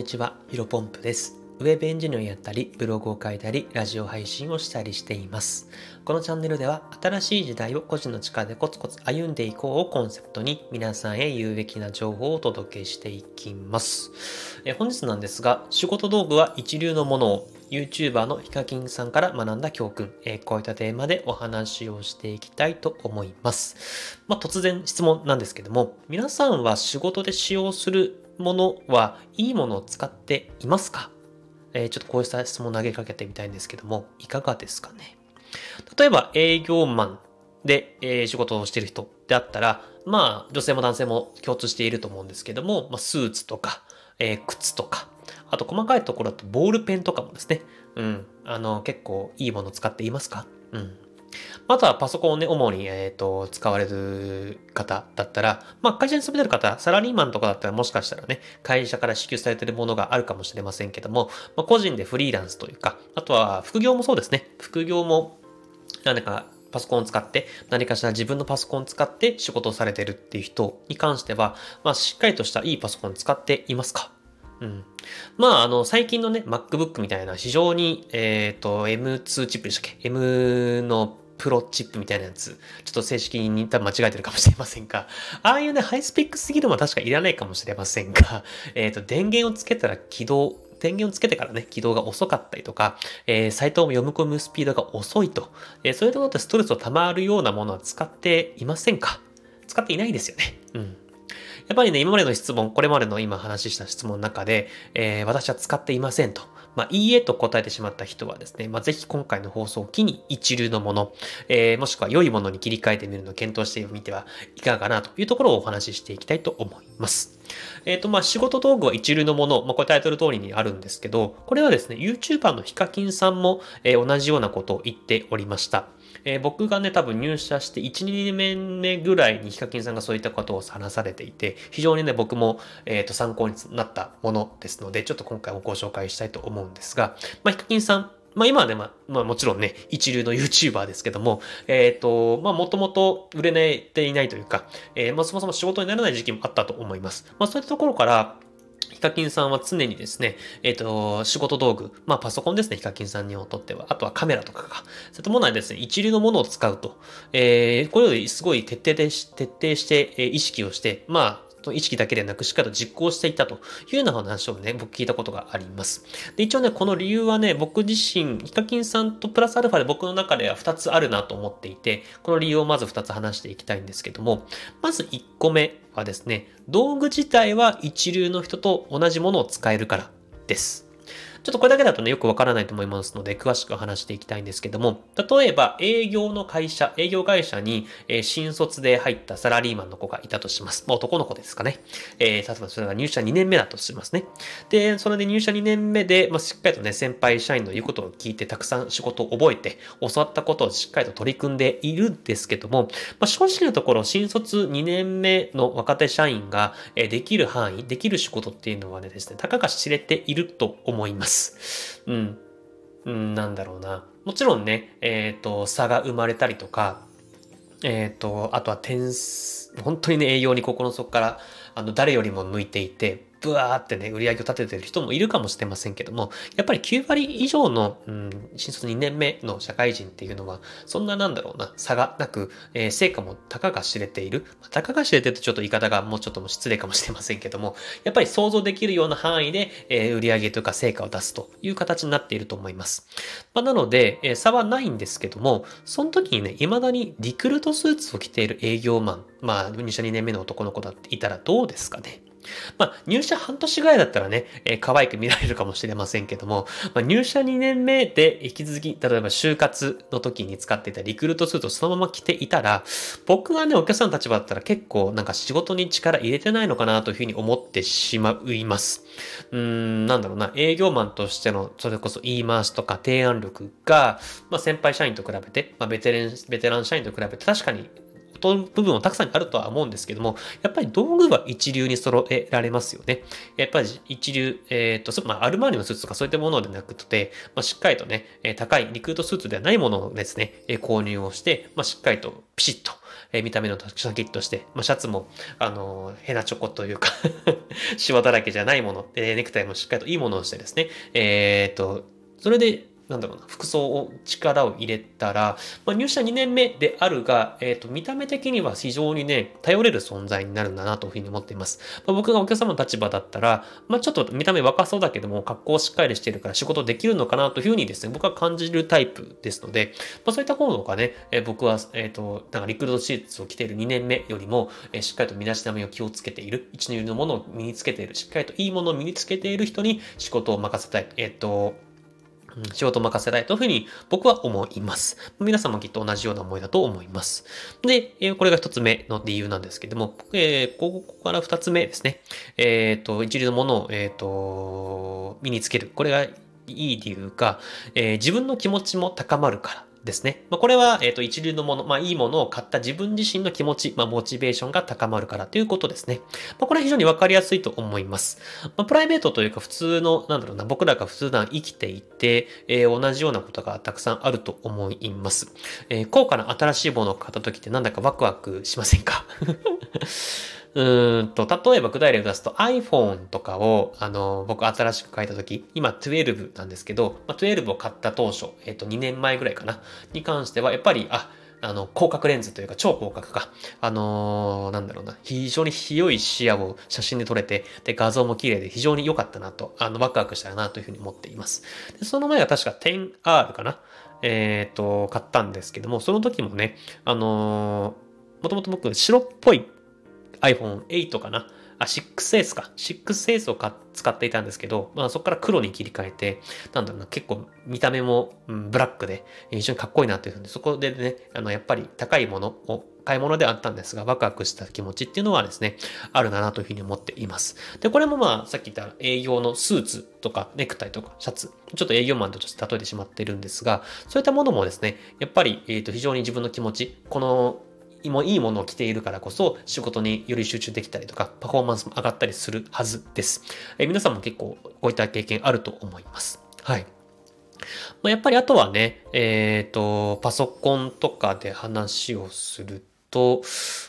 にちは、ヒロポンプです。ウェブエンジニアをやったり、ブログを書いたり、ラジオ配信をしたりしています。このチャンネルでは、新しい時代を個人の力でコツコツ歩んでいこうをコンセプトに、皆さんへ有益な情報をお届けしていきます。え本日なんですが、仕事道具は一流のものを、YouTuber のヒカキンさんから学んだ教訓、えこういったテーマでお話をしていきたいと思います。まあ、突然質問なんですけども、皆さんは仕事で使用するものはいいものを使っていますか？えーちょっとこうした質問を投げかけてみたいんですけども、いかがですかね？例えば営業マンで、えー仕事をしている人であったら、まあ女性も男性も共通していると思うんですけども、まあ、スーツとか、えー靴とか、あと細かいところだとボールペンとかもですね、うん、あの結構いいものを使っていますか？うん。あとはパソコンをね、主に、えー、と使われる方だったら、まあ会社に勤めてる方、サラリーマンとかだったらもしかしたらね、会社から支給されてるものがあるかもしれませんけども、まあ、個人でフリーランスというか、あとは副業もそうですね。副業も何かパソコンを使って、何かしら自分のパソコンを使って仕事をされてるっていう人に関しては、まあしっかりとしたいいパソコンを使っていますか？うん。まあ、あの、最近のね、MacBook みたいな非常に、えっ、と、M2 チップでしたっけ ?M のプロチップみたいなやつ。ちょっと正式に多分間違えてるかもしれませんが、ああいうね、ハイスペックすぎるのは確かいらないかもしれませんが、えっ、と、電源をつけたら起動、電源をつけてからね、起動が遅かったりとか、えーサイトを読み込むスピードが遅いと、えーそういうところでストレスを溜まるようなものは使っていませんか？使っていないですよね。うん。やっぱりね、今までの質問、これまでの今話した質問の中で、えー私は使っていませんと。まあ、いいえと答えてしまった人はですね、まあ、ぜひ今回の放送を機に一流のもの、えーもしくは良いものに切り替えてみるのを検討してみてはいかがかなというところをお話ししていきたいと思います。えっ、と、まあ、仕事道具は一流のもの、まあ、これタイトル通りにあるんですけど、これはですね、YouTuber のヒカキンさんも、えー同じようなことを言っておりました。えー僕がね、多分入社して1、2年目ぐらいにヒカキンさんがそういったことを話されていて、非常にね、僕も、えーと参考になったものですので、ちょっと今回もご紹介したいと思うんですが、まあ、ヒカキンさん、まあ今はね、まあ、まあもちろんね、一流の YouTuber ですけども、えっ、と、まあもともと売れていないというか、えーまあそもそも仕事にならない時期もあったと思います。まあそういったところから、ヒカキンさんは常にですね、えっ、と、仕事道具、まあパソコンですね、ヒカキンさんにとっては。あとはカメラとかが。そういったものはですね、一流のものを使うと。えー、これよりすごい徹底でし、徹底して、えー意識をして、まあ、意識だけでなくしっかりと実行していたというような話をね、僕聞いたことがあります。で、一応ね、この理由はね、僕自身、ヒカキンさんとプラスアルファで僕の中では2つあるなと思っていて、この理由をまず2つ話していきたいんですけども、まず1個目はですね、道具自体は一流の人と同じものを使えるからです。ちょっとこれだけだとね、よくわからないと思いますので、詳しく話していきたいんですけども、例えば営業の会社、営業会社に、え新卒で入ったサラリーマンの子がいたとします。まあ、男の子ですかね。えー例えばそれが入社2年目だとしますね。で、それで入社2年目で、まあ、しっかりとね、先輩社員の言うことを聞いて、たくさん仕事を覚えて、教わったことをしっかりと取り組んでいるんですけども、まあ、正直なところ、新卒2年目の若手社員が、えできる範囲、できる仕事っていうのはねですね、たかが知れていると思います。うん。うん、なんだろうな。もちろんね、えっ、と、差が生まれたりとか、えっ、と、あとは点数、本当にね、営業に心の底から、あの、誰よりも向いていて、ブワーってね、売り上げを立ててる人もいるかもしれませんけども、やっぱり9割以上の、うん、新卒2年目の社会人っていうのは、そんななんだろうな、差がなく、えー成果もたかが知れている。まあたかが知れてるとちょっと言い方がもうちょっと失礼かもしれませんけども、やっぱり想像できるような範囲で、えー売り上げというか成果を出すという形になっていると思います。まあ、なので、えー差はないんですけども、その時にね、未だにリクルートスーツを着ている営業マン、まあ、入社2年目の男の子だっていたらどうですかね。まあ、入社半年ぐらいだったらね、えー可愛く見られるかもしれませんけども、まあ、入社2年目で引き続き、例えば就活の時に使っていたリクルートスーツをそのまま着ていたら、僕はね、お客さんの立場だったら結構なんか仕事に力入れてないのかなというふうに思ってしまいます。うーん、なんだろうな、営業マンとしての、それこそ言い回しとか提案力が、まあ、先輩社員と比べて、まあ、ベテラン、ベテラン社員と比べて確かに部分はたくさんあるとは思うんですけども、やっぱり道具は一流に揃えられますよね。やっぱり一流、えっ、と、まあ、アルマーニのスーツとかそういったものでなくて、まあ、しっかりとね、え高いリクルートスーツではないものをですね、購入をして、まあ、しっかりとピシッと、え、見た目のシャキッとして、まあ、シャツも、あのー、ヘナチョコというか シワだらけじゃないもの、え、ネクタイもしっかりといいものをしてですね、えっと、それでなんだろうな、服装を力を入れたら、まあ、入社2年目であるが、えっ、ー、と、見た目的には非常にね、頼れる存在になるんだなというふうに思っています。まあ、僕がお客様の立場だったら、まあ、ちょっと見た目若そうだけども、格好をしっかりしてるから仕事できるのかなというふうにですね、僕は感じるタイプですので、まあ、そういった方がね、えー、僕は、えっ、ー、と、なんかリクルートシーツを着ている2年目よりも、えー、しっかりと身だしなみを気をつけている、一流のものを身につけている、しっかりといいものを身につけている人に仕事を任せたい。えっ、と、仕事任せたいというふうに僕は思います。皆さんもきっと同じような思いだと思います。で、これが一つ目の理由なんですけども、えー、ここから二つ目ですね。えっ、ー、と、一流のものを、えっ、ー、と、身につける。これがいい理由か、えー、自分の気持ちも高まるからですね。まあ、これは、えっ、ー、と、一流のもの、まあ、いいものを買った自分自身の気持ち、まあ、モチベーションが高まるからということですね。まあ、これは非常にわかりやすいと思います。まあ、プライベートというか、普通の、なんだろうな、僕らが普段生きていて、えー、同じようなことがたくさんあると思います。えー、高価な新しいものを買った時ってなんだかワクワクしませんか？うんと、例えば具体例を出すと iPhone とかを、あの、僕新しく書いたとき、今12なんですけど、まあ、12を買った当初、えっ、と、2年前ぐらいかな、に関しては、やっぱり、あ、あの、広角レンズというか超広角か。あのー、なんだろうな。非常に広い視野を写真で撮れて、で、画像も綺麗で非常に良かったなと、あの、ワクワクしたなというふうに思っています。で、その前は確か 10R かな。えっ、ー、と、買ったんですけども、その時もね、あのー、もともと僕白っぽい iPhone8 かな？あ、6S か。6S を使っていたんですけど、まあそこから黒に切り替えて、なんだろうな、結構見た目も、うん、ブラックで非常にかっこいいなというふうに、そこでね、あの、やっぱり高いものを買い物ではあったんですが、ワクワクした気持ちっていうのはですね、あるなというふうに思っています。で、これもまあ、さっき言った営業のスーツとかネクタイとかシャツ、ちょっと営業マンとして例えてしまってるんですが、そういったものもですね、やっぱり、えっ、ー、と、非常に自分の気持ち、このもいいものを着ているからこそ仕事により集中できたりとかパフォーマンスも上がったりするはずです。え皆さんも結構こういった経験あると思います。はい。まあ、やっぱりあとはね、えっ、ー、と、パソコンとかで話をすると、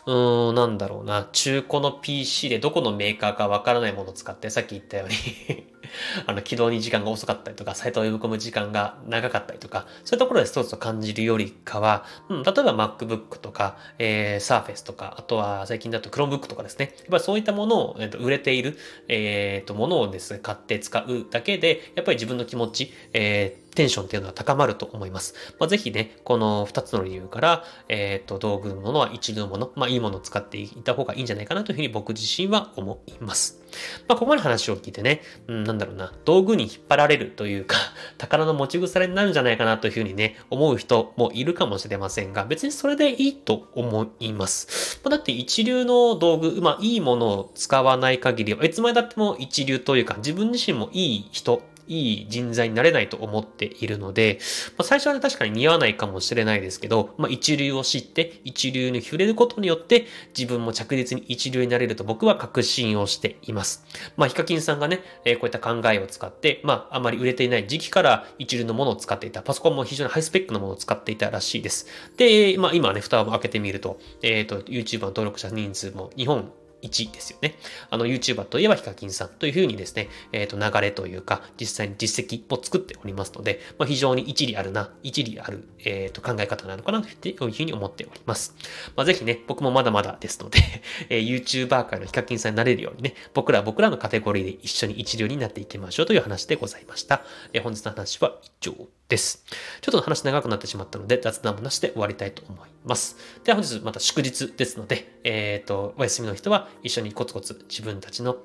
うーん、なんだろうな、中古の PC でどこのメーカーかわからないものを使って、さっき言ったように あの、起動に時間が遅かったりとか、サイトを読み込む時間が長かったりとか、そういうところでストレスを感じるよりかは、うん、例えば MacBook とか、えー、Surface とか、あとは最近だと Chromebook とかですね。やっぱりそういったものを、えー、と売れている、えっ、ー、と、ものをですね、買って使うだけで、やっぱり自分の気持ち、えー、テンションっていうのは高まると思います。まあ、ぜひね、この2つの理由から、えっ、ー、と、道具のものは一流のもの、まあ、いいものを使っていた方がいいんじゃないかなというふうに僕自身は思います。まあ、ここまで話を聞いてね、うん、なんだろうな、道具に引っ張られるというか、宝の持ち腐れになるんじゃないかなというふうにね、思う人もいるかもしれませんが、別にそれでいいと思います。まあ、だって一流の道具、まあ、いいものを使わない限りは、いつまでだっても一流というか、自分自身もいい人いい人材になれないと思っているので、まあ、最初はね、確かに似合わないかもしれないですけど、まあ、一流を知って、一流に触れることによって、自分も着実に一流になれると僕は確信をしています。まあ、ヒカキンさんがね、えー、こういった考えを使って、まあ、あまり売れていない時期から一流のものを使っていた。パソコンも非常にハイスペックなものを使っていたらしいです。で、まあ、今ね、蓋を開けてみると、えっ、ー、と、YouTuber の登録者人数も日本1ですよね。あの YouTuber といえばヒカキンさんというふうにですね、えっ、と流れというか実際に実績を作っておりますので、まあ、非常に一理あるな、一理ある、えっ、と考え方なのかなというふうに思っております。まあ、ぜひね、僕もまだまだですので えー、YouTuber 界のヒカキンさんになれるようにね、僕ら僕らのカテゴリーで一緒に一流になっていきましょうという話でございました。えー、本日の話は以上です。ちょっと話長くなってしまったので雑談もなしで終わりたいと思います。では本日また祝日ですので、えっ、ー、と、お休みの人は一緒にコツコツ自分たちの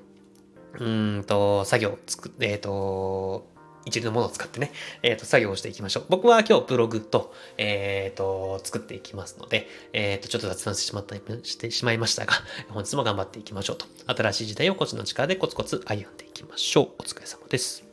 うんと、作業を作って、えっ、ー、と、一流のものを使ってね、えっ、ー、と、作業をしていきましょう。僕は今日ブログと、えっ、と、作っていきますので、えっ、と、ちょっと雑談してしまった、してしまいましたが、本日も頑張っていきましょうと。新しい時代を個人の力でコツコツ歩んでいきましょう。お疲れ様です。